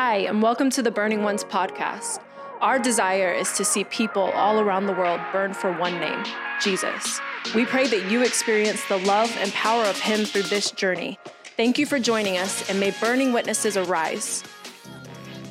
Hi, and welcome to the Burning Ones podcast. Our desire is to see people all around the world burn for one name Jesus. We pray that you experience the love and power of Him through this journey. Thank you for joining us, and may burning witnesses arise.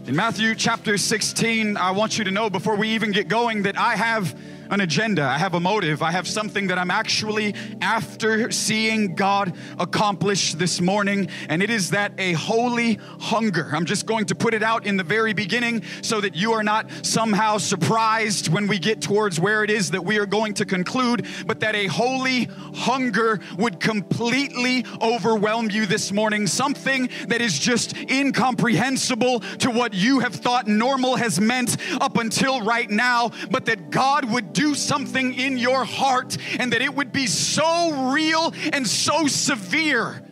In Matthew chapter 16, I want you to know before we even get going that I have an agenda, I have a motive, I have something that I'm actually after seeing God accomplish this morning, and it is that a holy hunger. I'm just going to put it out in the very beginning so that you are not somehow surprised when we get towards where it is that we are going to conclude, but that a holy hunger would completely overwhelm you this morning. Something that is just incomprehensible to what you have thought normal has meant up until right now, but that God would do something in your heart and that it would be so real and so severe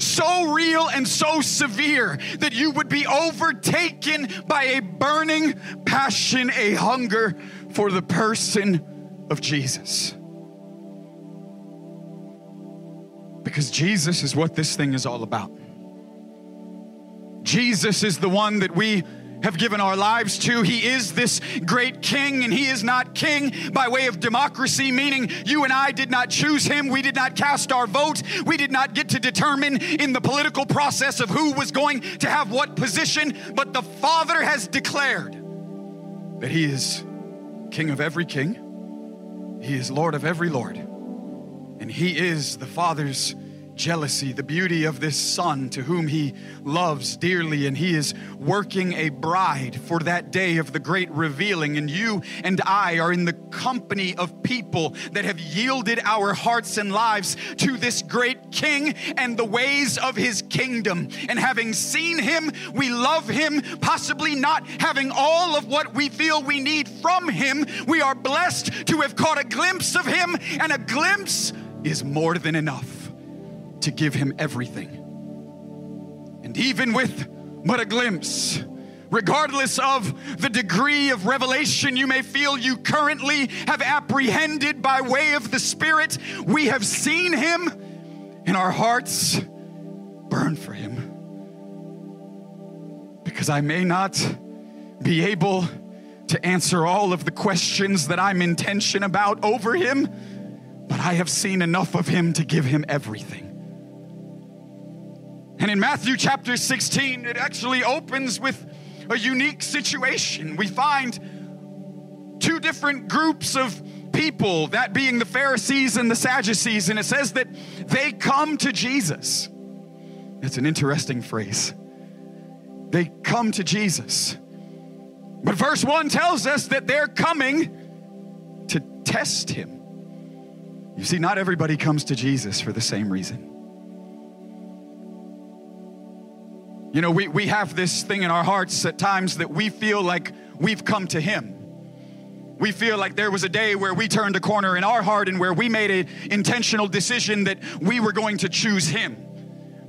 so real and so severe that you would be overtaken by a burning passion, a hunger for the person of Jesus. Because Jesus is what this thing is all about. Jesus is the one that we have given our lives to. He is this great king, and he is not king by way of democracy, meaning you and I did not choose him. We did not cast our vote. We did not get to determine in the political process of who was going to have what position, but the Father has declared that he is king of every king, he is Lord of every Lord, and he is the Father's jealousy, the beauty of this son to whom he loves dearly, and he is working a bride for that day of the great revealing. And you and I are in the company of people that have yielded our hearts and lives to this great king and the ways of his kingdom. And having seen him, we love him, possibly not having all of what we feel we need from him. We are blessed to have caught a glimpse of him, and a glimpse is more than enough to give him everything. And even with but a glimpse, regardless of the degree of revelation you may feel you currently have apprehended by way of the Spirit, we have seen him and our hearts burn for him. Because I may not be able to answer all of the questions that I'm in tension about over him, but I have seen enough of him to give him everything. And in Matthew chapter 16, it actually opens with a unique situation. We find two different groups of people, that being the Pharisees and the Sadducees, and it says that they come to Jesus. That's an interesting phrase. They come to Jesus. But verse 1 tells us that they're coming to test him. You see, not everybody comes to Jesus for the same reason. You know, we, we have this thing in our hearts at times that we feel like we've come to Him. We feel like there was a day where we turned a corner in our heart and where we made an intentional decision that we were going to choose Him.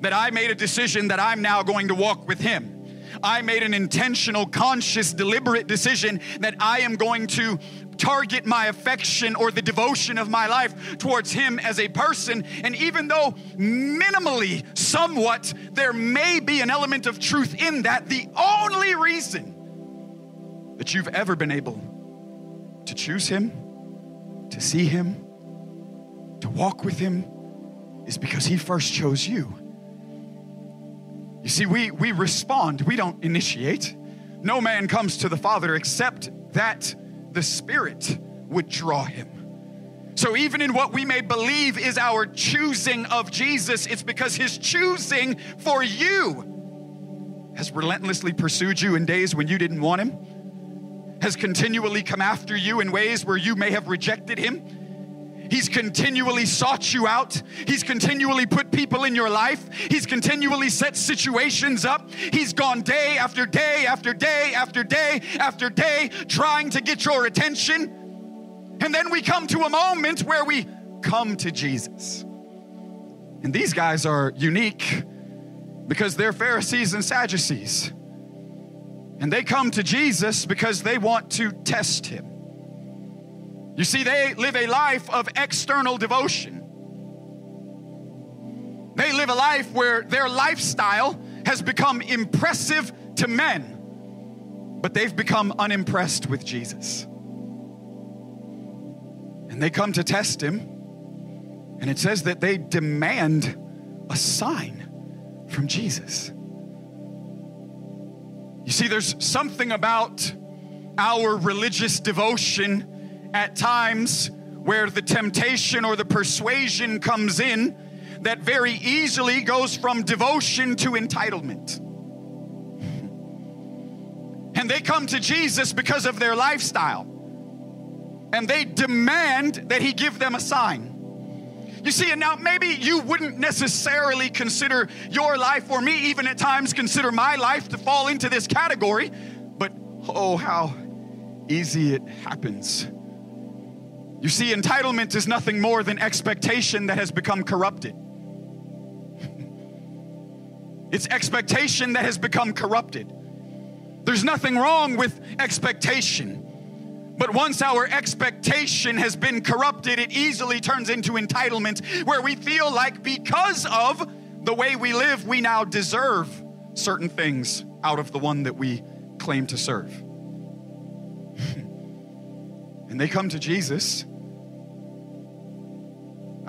That I made a decision that I'm now going to walk with Him. I made an intentional, conscious, deliberate decision that I am going to target my affection or the devotion of my life towards Him as a person. And even though minimally, somewhat, there may be an element of truth in that, the only reason that you've ever been able to choose Him, to see Him, to walk with Him is because He first chose you. You see, we, we respond, we don't initiate. No man comes to the Father except that the Spirit would draw him. So, even in what we may believe is our choosing of Jesus, it's because his choosing for you has relentlessly pursued you in days when you didn't want him, has continually come after you in ways where you may have rejected him He's continually sought you out. He's continually put people in your life. He's continually set situations up. He's gone day after day after day after day after day trying to get your attention. And then we come to a moment where we come to Jesus. And these guys are unique because they're Pharisees and Sadducees. And they come to Jesus because they want to test him. You see, they live a life of external devotion. They live a life where their lifestyle has become impressive to men, but they've become unimpressed with Jesus. And they come to test him, and it says that they demand a sign from Jesus. You see, there's something about our religious devotion at times where the temptation or the persuasion comes in that very easily goes from devotion to entitlement. And they come to Jesus because of their lifestyle. And they demand that he give them a sign. You see, and now maybe you wouldn't necessarily consider your life, or me even at times consider my life to fall into this category, but oh, how easy it happens. You see, entitlement is nothing more than expectation that has become corrupted. it's expectation that has become corrupted. There's nothing wrong with expectation. But once our expectation has been corrupted, it easily turns into entitlement, where we feel like because of the way we live, we now deserve certain things out of the one that we claim to serve. and they come to Jesus.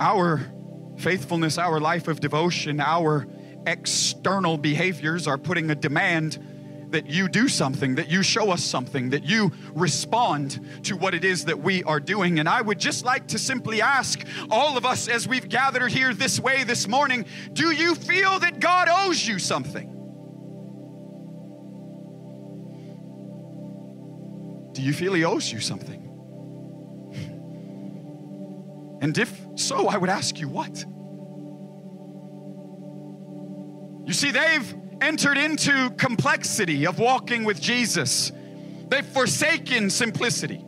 Our faithfulness, our life of devotion, our external behaviors are putting a demand that you do something, that you show us something, that you respond to what it is that we are doing. And I would just like to simply ask all of us as we've gathered here this way this morning do you feel that God owes you something? Do you feel He owes you something? And if so, I would ask you what? You see, they've entered into complexity of walking with Jesus. They've forsaken simplicity.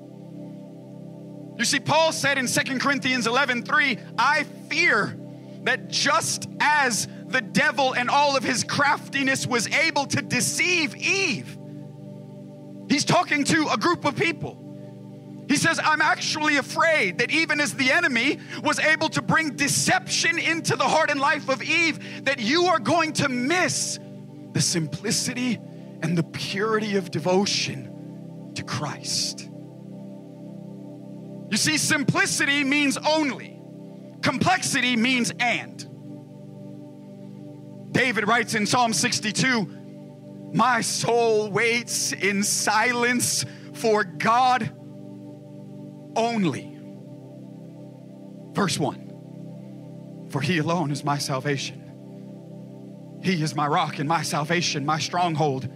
You see, Paul said in 2 Corinthians 11 3, I fear that just as the devil and all of his craftiness was able to deceive Eve, he's talking to a group of people. He says, I'm actually afraid that even as the enemy was able to bring deception into the heart and life of Eve, that you are going to miss the simplicity and the purity of devotion to Christ. You see, simplicity means only, complexity means and. David writes in Psalm 62 My soul waits in silence for God only. Verse 1 For he alone is my salvation. He is my rock and my salvation, my stronghold.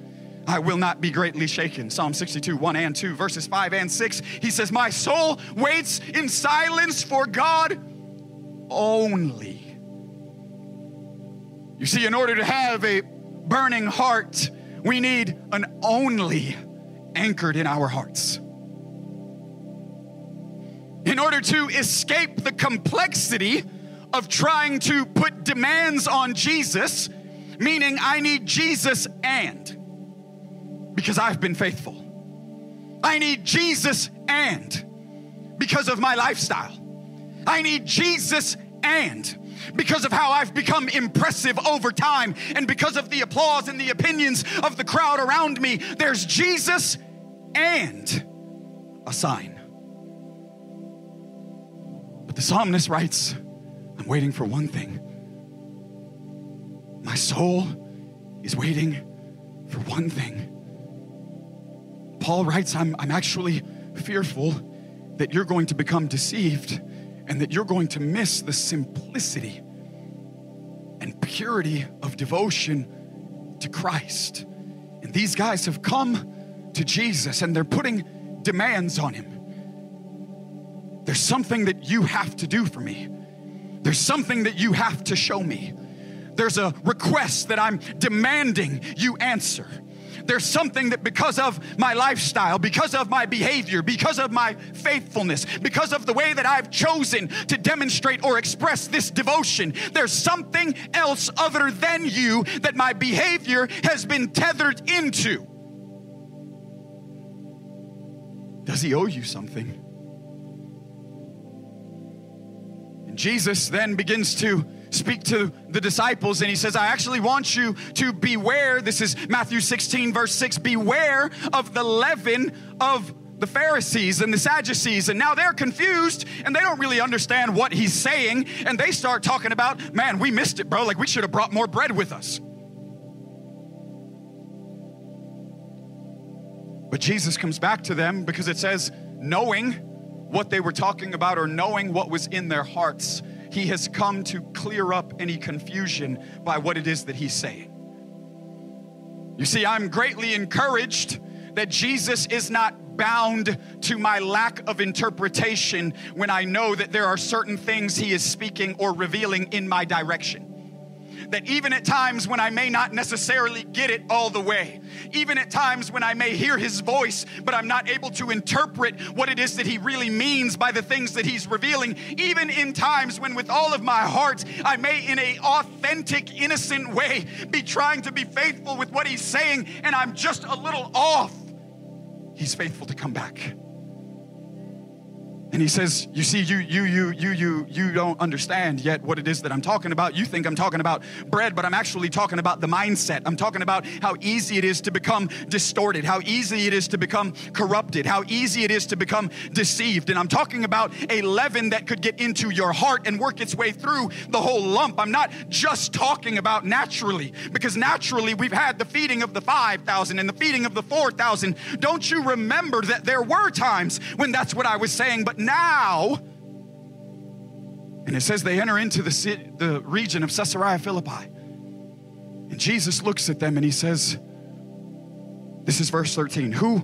I will not be greatly shaken. Psalm 62, 1 and 2, verses 5 and 6. He says, My soul waits in silence for God only. You see, in order to have a burning heart, we need an only anchored in our hearts. In order to escape the complexity of trying to put demands on Jesus, meaning I need Jesus and because I've been faithful. I need Jesus and because of my lifestyle. I need Jesus and because of how I've become impressive over time and because of the applause and the opinions of the crowd around me. There's Jesus and a sign. The psalmist writes, I'm waiting for one thing my soul is waiting for one thing. Paul writes, I'm, I'm actually fearful that you're going to become deceived and that you're going to miss the simplicity and purity of devotion to Christ. And these guys have come to Jesus and they're putting demands on him. There's something that you have to do for me. There's something that you have to show me. There's a request that I'm demanding you answer. There's something that because of my lifestyle, because of my behavior, because of my faithfulness, because of the way that I've chosen to demonstrate or express this devotion, there's something else other than you that my behavior has been tethered into. Does he owe you something? Jesus then begins to speak to the disciples and he says, I actually want you to beware. This is Matthew 16, verse 6 beware of the leaven of the Pharisees and the Sadducees, and now they're confused and they don't really understand what he's saying. And they start talking about, man, we missed it, bro. Like we should have brought more bread with us. But Jesus comes back to them because it says, knowing what they were talking about or knowing what was in their hearts, he has come to clear up any confusion by what it is that he's saying. You see, I'm greatly encouraged that Jesus is not bound to my lack of interpretation when I know that there are certain things he is speaking or revealing in my direction that even at times when I may not necessarily get it all the way, even at times when I may hear his voice, but I'm not able to interpret what it is that he really means by the things that he's revealing, even in times when with all of my heart I may in a authentic, innocent way be trying to be faithful with what he's saying and I'm just a little off, he's faithful to come back. And he says, You see, you, you, you, you, you, you don't understand yet what it is that I'm talking about. You think I'm talking about bread, but I'm actually talking about the mindset. I'm talking about how easy it is to become distorted, how easy it is to become corrupted, how easy it is to become deceived. And I'm talking about a leaven that could get into your heart and work its way through the whole lump. I'm not just talking about naturally, because naturally we've had the feeding of the 5,000 and the feeding of the 4,000. Don't you remember that there were times when that's what I was saying, but now, and it says they enter into the, city, the region of Caesarea Philippi. And Jesus looks at them and he says, This is verse 13. Who,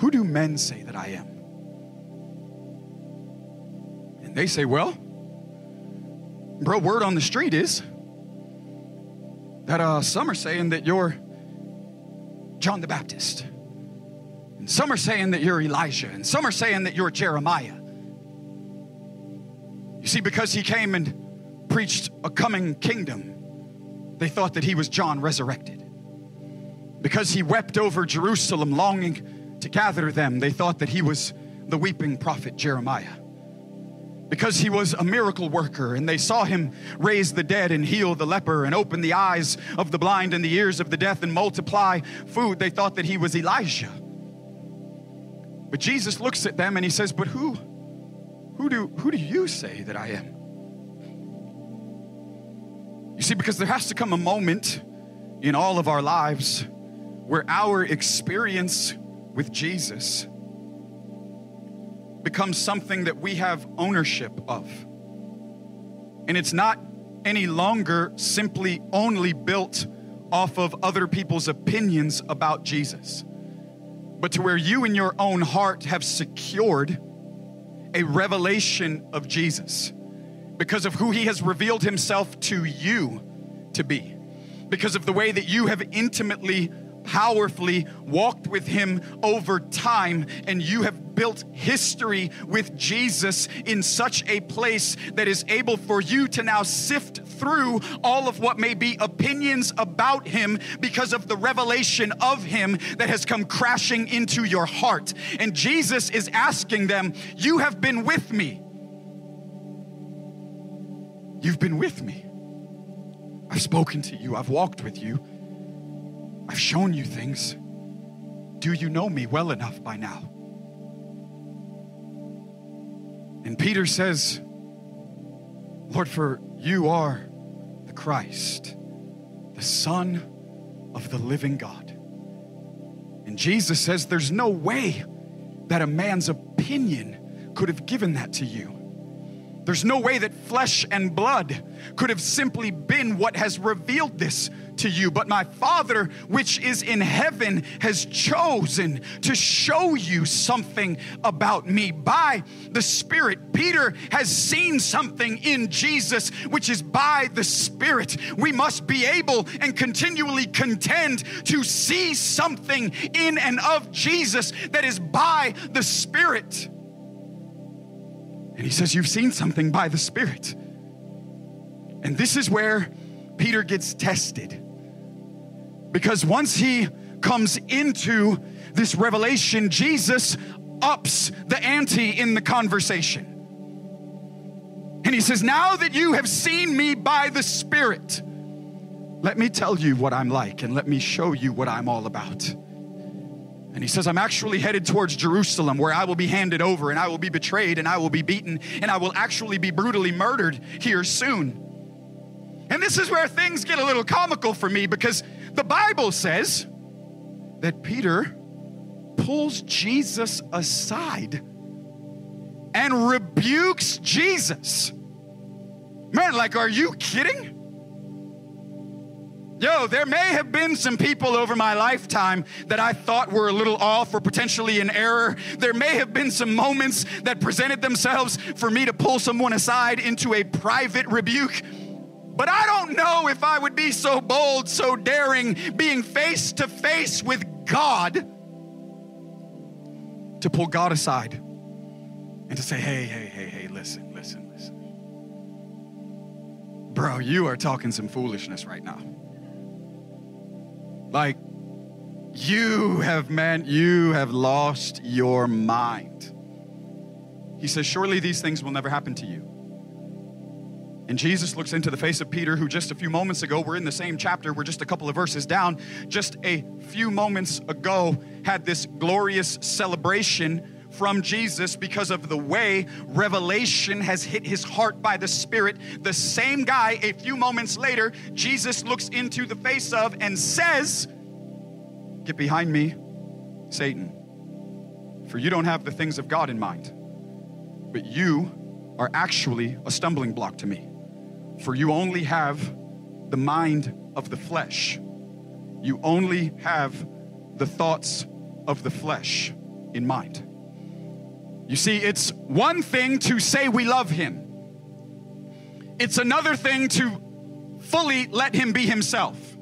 who do men say that I am? And they say, Well, bro, word on the street is that uh, some are saying that you're John the Baptist. And some are saying that you're Elijah. And some are saying that you're Jeremiah. You see, because he came and preached a coming kingdom, they thought that he was John resurrected. Because he wept over Jerusalem, longing to gather them, they thought that he was the weeping prophet Jeremiah. Because he was a miracle worker, and they saw him raise the dead and heal the leper and open the eyes of the blind and the ears of the deaf and multiply food, they thought that he was Elijah. But Jesus looks at them and he says, But who? Who do, who do you say that I am? You see, because there has to come a moment in all of our lives where our experience with Jesus becomes something that we have ownership of. And it's not any longer simply only built off of other people's opinions about Jesus, but to where you in your own heart have secured a revelation of Jesus because of who he has revealed himself to you to be, because of the way that you have intimately, powerfully walked with him over time, and you have built history with Jesus in such a place that is able for you to now sift through all of what may be opinions about him because of the revelation of him that has come crashing into your heart. And Jesus is asking them, You have been with me. You've been with me. I've spoken to you, I've walked with you, I've shown you things. Do you know me well enough by now? And Peter says, Lord, for you are the Christ, the Son of the living God. And Jesus says, There's no way that a man's opinion could have given that to you. There's no way that flesh and blood could have simply been what has revealed this to you, but my Father, which is in heaven, has chosen to show you something about me by the Spirit. Peter has seen something in Jesus, which is by the Spirit. We must be able and continually contend to see something in and of Jesus that is by the Spirit. And he says, You've seen something by the Spirit. And this is where Peter gets tested. Because once he comes into this revelation, Jesus ups the ante in the conversation. And he says, Now that you have seen me by the Spirit, let me tell you what I'm like and let me show you what I'm all about. And he says, I'm actually headed towards Jerusalem where I will be handed over and I will be betrayed and I will be beaten and I will actually be brutally murdered here soon. And this is where things get a little comical for me because the Bible says that Peter pulls Jesus aside and rebukes Jesus. Man, like, are you kidding? Yo, there may have been some people over my lifetime that I thought were a little off or potentially in error. There may have been some moments that presented themselves for me to pull someone aside into a private rebuke. But I don't know if I would be so bold, so daring, being face to face with God to pull God aside and to say, hey, hey, hey, hey, listen, listen, listen. Bro, you are talking some foolishness right now. Like, you have, man, you have lost your mind. He says, Surely these things will never happen to you. And Jesus looks into the face of Peter, who just a few moments ago, we're in the same chapter, we're just a couple of verses down, just a few moments ago, had this glorious celebration from Jesus because of the way revelation has hit his heart by the Spirit. The same guy, a few moments later, Jesus looks into the face of and says, Get behind me, Satan, for you don't have the things of God in mind, but you are actually a stumbling block to me, for you only have the mind of the flesh. You only have the thoughts of the flesh in mind. You see, it's one thing to say we love him, it's another thing to fully let him be himself.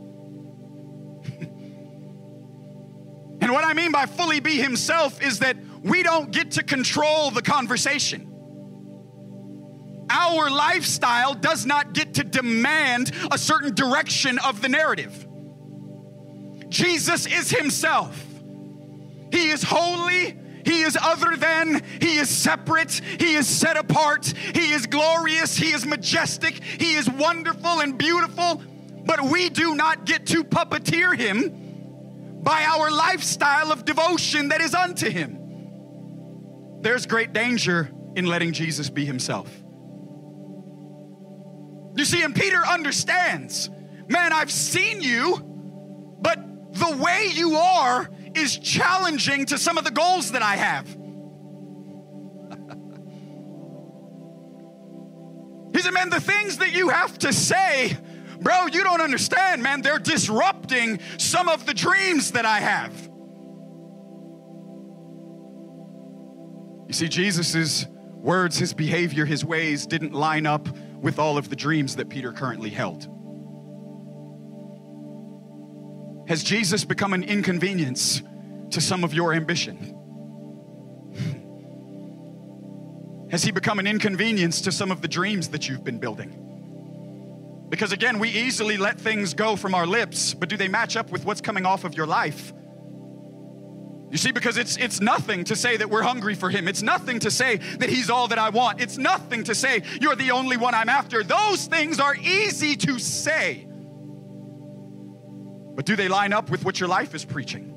and what I mean by fully be himself is that we don't get to control the conversation. Our lifestyle does not get to demand a certain direction of the narrative. Jesus is himself. He is holy, he is other than, He is separate, He is set apart, He is glorious, He is majestic, He is wonderful and beautiful. But we do not get to puppeteer Him by our lifestyle of devotion that is unto Him. There's great danger in letting Jesus be Himself. You see, and Peter understands, man, I've seen you, but the way you are is challenging to some of the goals that I have. he said, Man, the things that you have to say, bro, you don't understand, man. They're disrupting some of the dreams that I have. You see, Jesus' words, his behavior, his ways didn't line up with all of the dreams that Peter currently held. Has Jesus become an inconvenience to some of your ambition? Has he become an inconvenience to some of the dreams that you've been building? Because again, we easily let things go from our lips, but do they match up with what's coming off of your life? You see, because it's it's nothing to say that we're hungry for him. It's nothing to say that he's all that I want. It's nothing to say you're the only one I'm after. Those things are easy to say. But do they line up with what your life is preaching?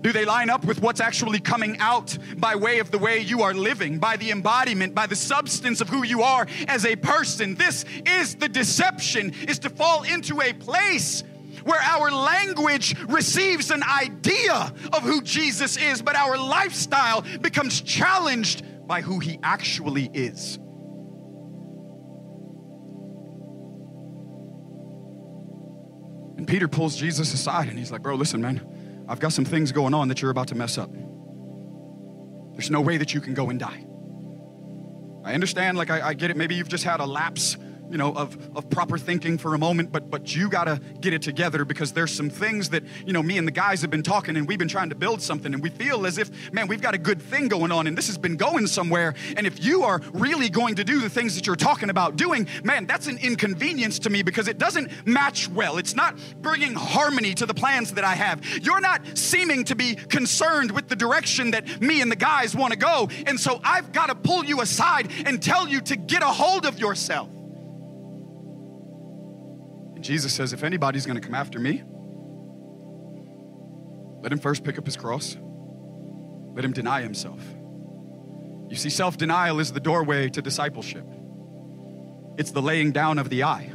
Do they line up with what's actually coming out by way of the way you are living, by the embodiment, by the substance of who you are as a person? This is the deception, is to fall into a place where our language receives an idea of who Jesus is, but our lifestyle becomes challenged by who he actually is. And Peter pulls Jesus aside and he's like, Bro, listen, man, I've got some things going on that you're about to mess up. There's no way that you can go and die. I understand, like, I, I get it. Maybe you've just had a lapse you know, of, of proper thinking for a moment, but but you gotta get it together because there's some things that, you know, me and the guys have been talking and we've been trying to build something and we feel as if, man, we've got a good thing going on and this has been going somewhere. And if you are really going to do the things that you're talking about doing, man, that's an inconvenience to me because it doesn't match well. It's not bringing harmony to the plans that I have. You're not seeming to be concerned with the direction that me and the guys want to go. And so I've got to pull you aside and tell you to get a hold of yourself. Jesus says, if anybody's going to come after me, let him first pick up his cross, let him deny himself. You see, self denial is the doorway to discipleship, it's the laying down of the I.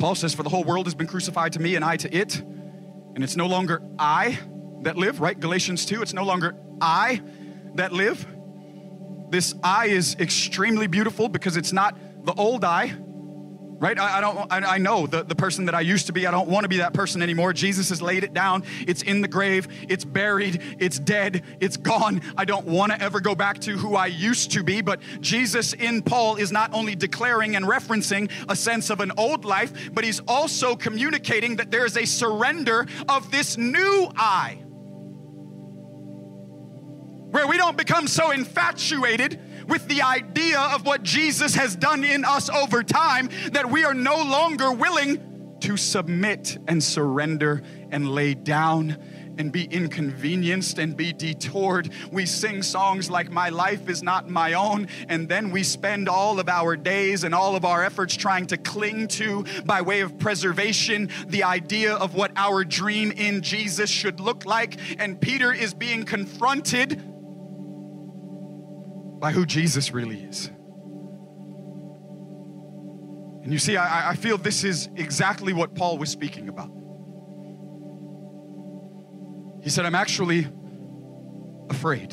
Paul says, For the whole world has been crucified to me and I to it. And it's no longer I that live, right? Galatians 2, it's no longer I that live. This I is extremely beautiful because it's not the old I, right? I, I don't, I, I, know the, the person that I used to be. I don't want to be that person anymore. Jesus has laid it down. It's in the grave. It's buried. It's dead. It's gone. I don't want to ever go back to who I used to be. But Jesus in Paul is not only declaring and referencing a sense of an old life, but he's also communicating that there is a surrender of this new I. Where we don't become so infatuated with the idea of what Jesus has done in us over time that we are no longer willing to submit and surrender and lay down and be inconvenienced and be detoured. We sing songs like My Life is Not My Own, and then we spend all of our days and all of our efforts trying to cling to, by way of preservation, the idea of what our dream in Jesus should look like. And Peter is being confronted by who Jesus really is. And you see, I, I feel this is exactly what Paul was speaking about. He said, I'm actually afraid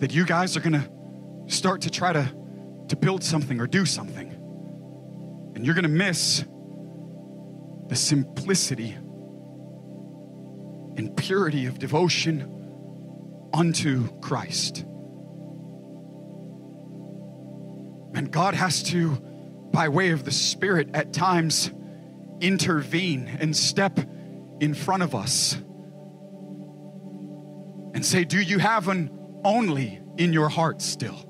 that you guys are going to start to try to, to build something or do something. And you're going to miss the simplicity and purity of devotion unto Christ. And God has to, by way of the Spirit, at times intervene and step in front of us and say, Do you have an only in your heart still?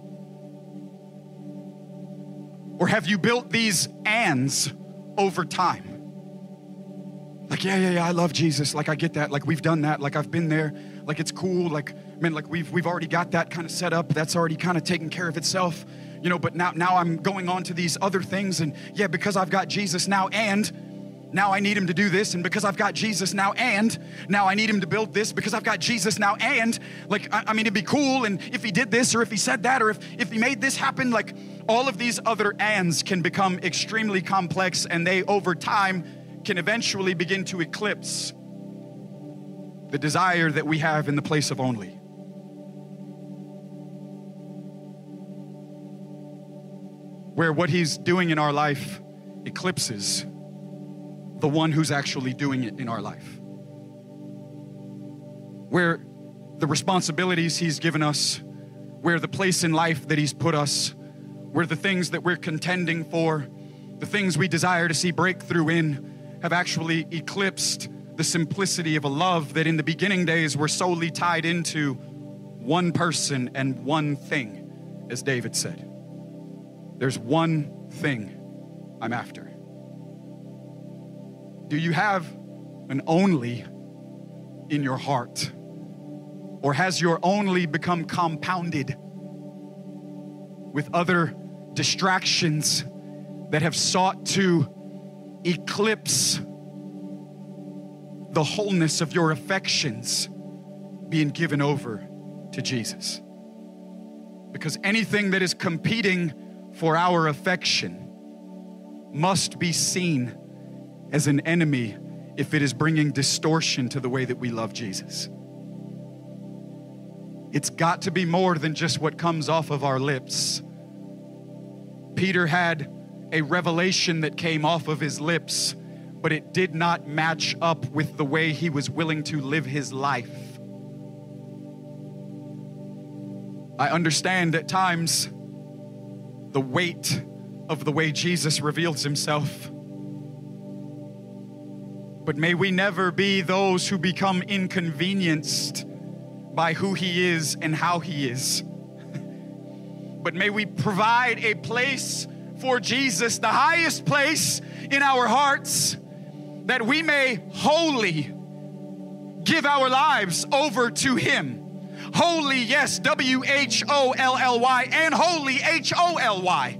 Or have you built these ands over time? Like, yeah, yeah, yeah, I love Jesus. Like, I get that. Like, we've done that. Like, I've been there. Like, it's cool. Like, man, like, we've, we've already got that kind of set up. That's already kind of taken care of itself you know, but now, now I'm going on to these other things. And yeah, because I've got Jesus now and now I need him to do this. And because I've got Jesus now and now I need him to build this because I've got Jesus now and like, I, I mean, it'd be cool. And if he did this or if he said that or if, if he made this happen, like all of these other ands can become extremely complex and they over time can eventually begin to eclipse the desire that we have in the place of only. Where what He's doing in our life eclipses the one who's actually doing it in our life. Where the responsibilities He's given us, where the place in life that He's put us, where the things that we're contending for, the things we desire to see breakthrough in, have actually eclipsed the simplicity of a love that in the beginning days were solely tied into one person and one thing, as David said. There's one thing I'm after. Do you have an only in your heart? Or has your only become compounded with other distractions that have sought to eclipse the wholeness of your affections being given over to Jesus? Because anything that is competing for our affection must be seen as an enemy if it is bringing distortion to the way that we love Jesus. It's got to be more than just what comes off of our lips. Peter had a revelation that came off of his lips, but it did not match up with the way he was willing to live his life. I understand at times the weight of the way Jesus reveals himself. But may we never be those who become inconvenienced by who he is and how he is. but may we provide a place for Jesus, the highest place in our hearts, that we may wholly give our lives over to him. Holy, yes, W H O L L Y, and holy, H O L Y.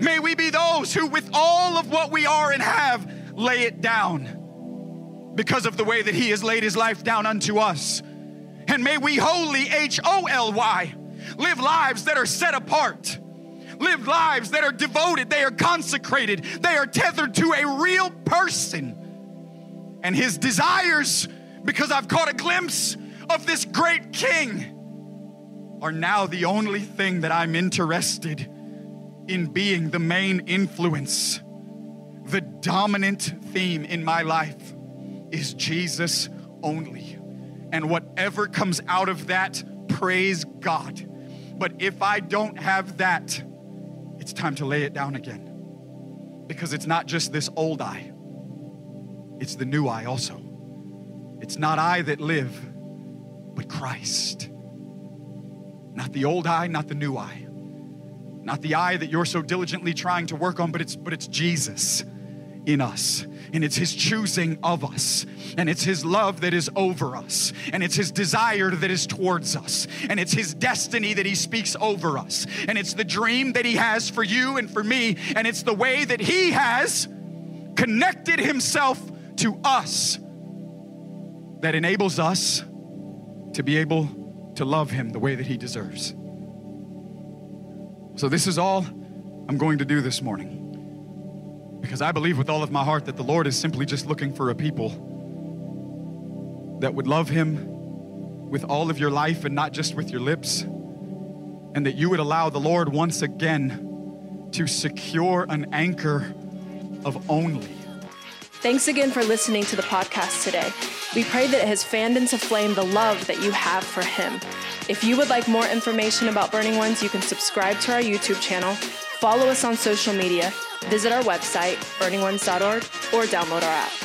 May we be those who, with all of what we are and have, lay it down because of the way that He has laid His life down unto us. And may we holy, H O L Y, live lives that are set apart, live lives that are devoted, they are consecrated, they are tethered to a real person and His desires, because I've caught a glimpse of this great King, are now the only thing that I'm interested in being the main influence the dominant theme in my life is Jesus only. And whatever comes out of that, praise God. But if I don't have that, it's time to lay it down again. Because it's not just this old I, it's the new I also. It's not I that live, but Christ. Not the old I, not the new I. Not the I that you're so diligently trying to work on, but it's but it's Jesus in us. And it's His choosing of us. And it's His love that is over us. And it's His desire that is towards us. And it's His destiny that He speaks over us. And it's the dream that He has for you and for me. And it's the way that He has connected Himself to us that enables us to be able to love Him the way that He deserves. So, this is all I'm going to do this morning. Because I believe with all of my heart that the Lord is simply just looking for a people that would love Him with all of your life and not just with your lips. And that you would allow the Lord once again to secure an anchor of only. Thanks again for listening to the podcast today. We pray that it has fanned into flame the love that you have for Him. If you would like more information about Burning Ones, you can subscribe to our YouTube channel, follow us on social media, visit our website, burningones.org, or download our app.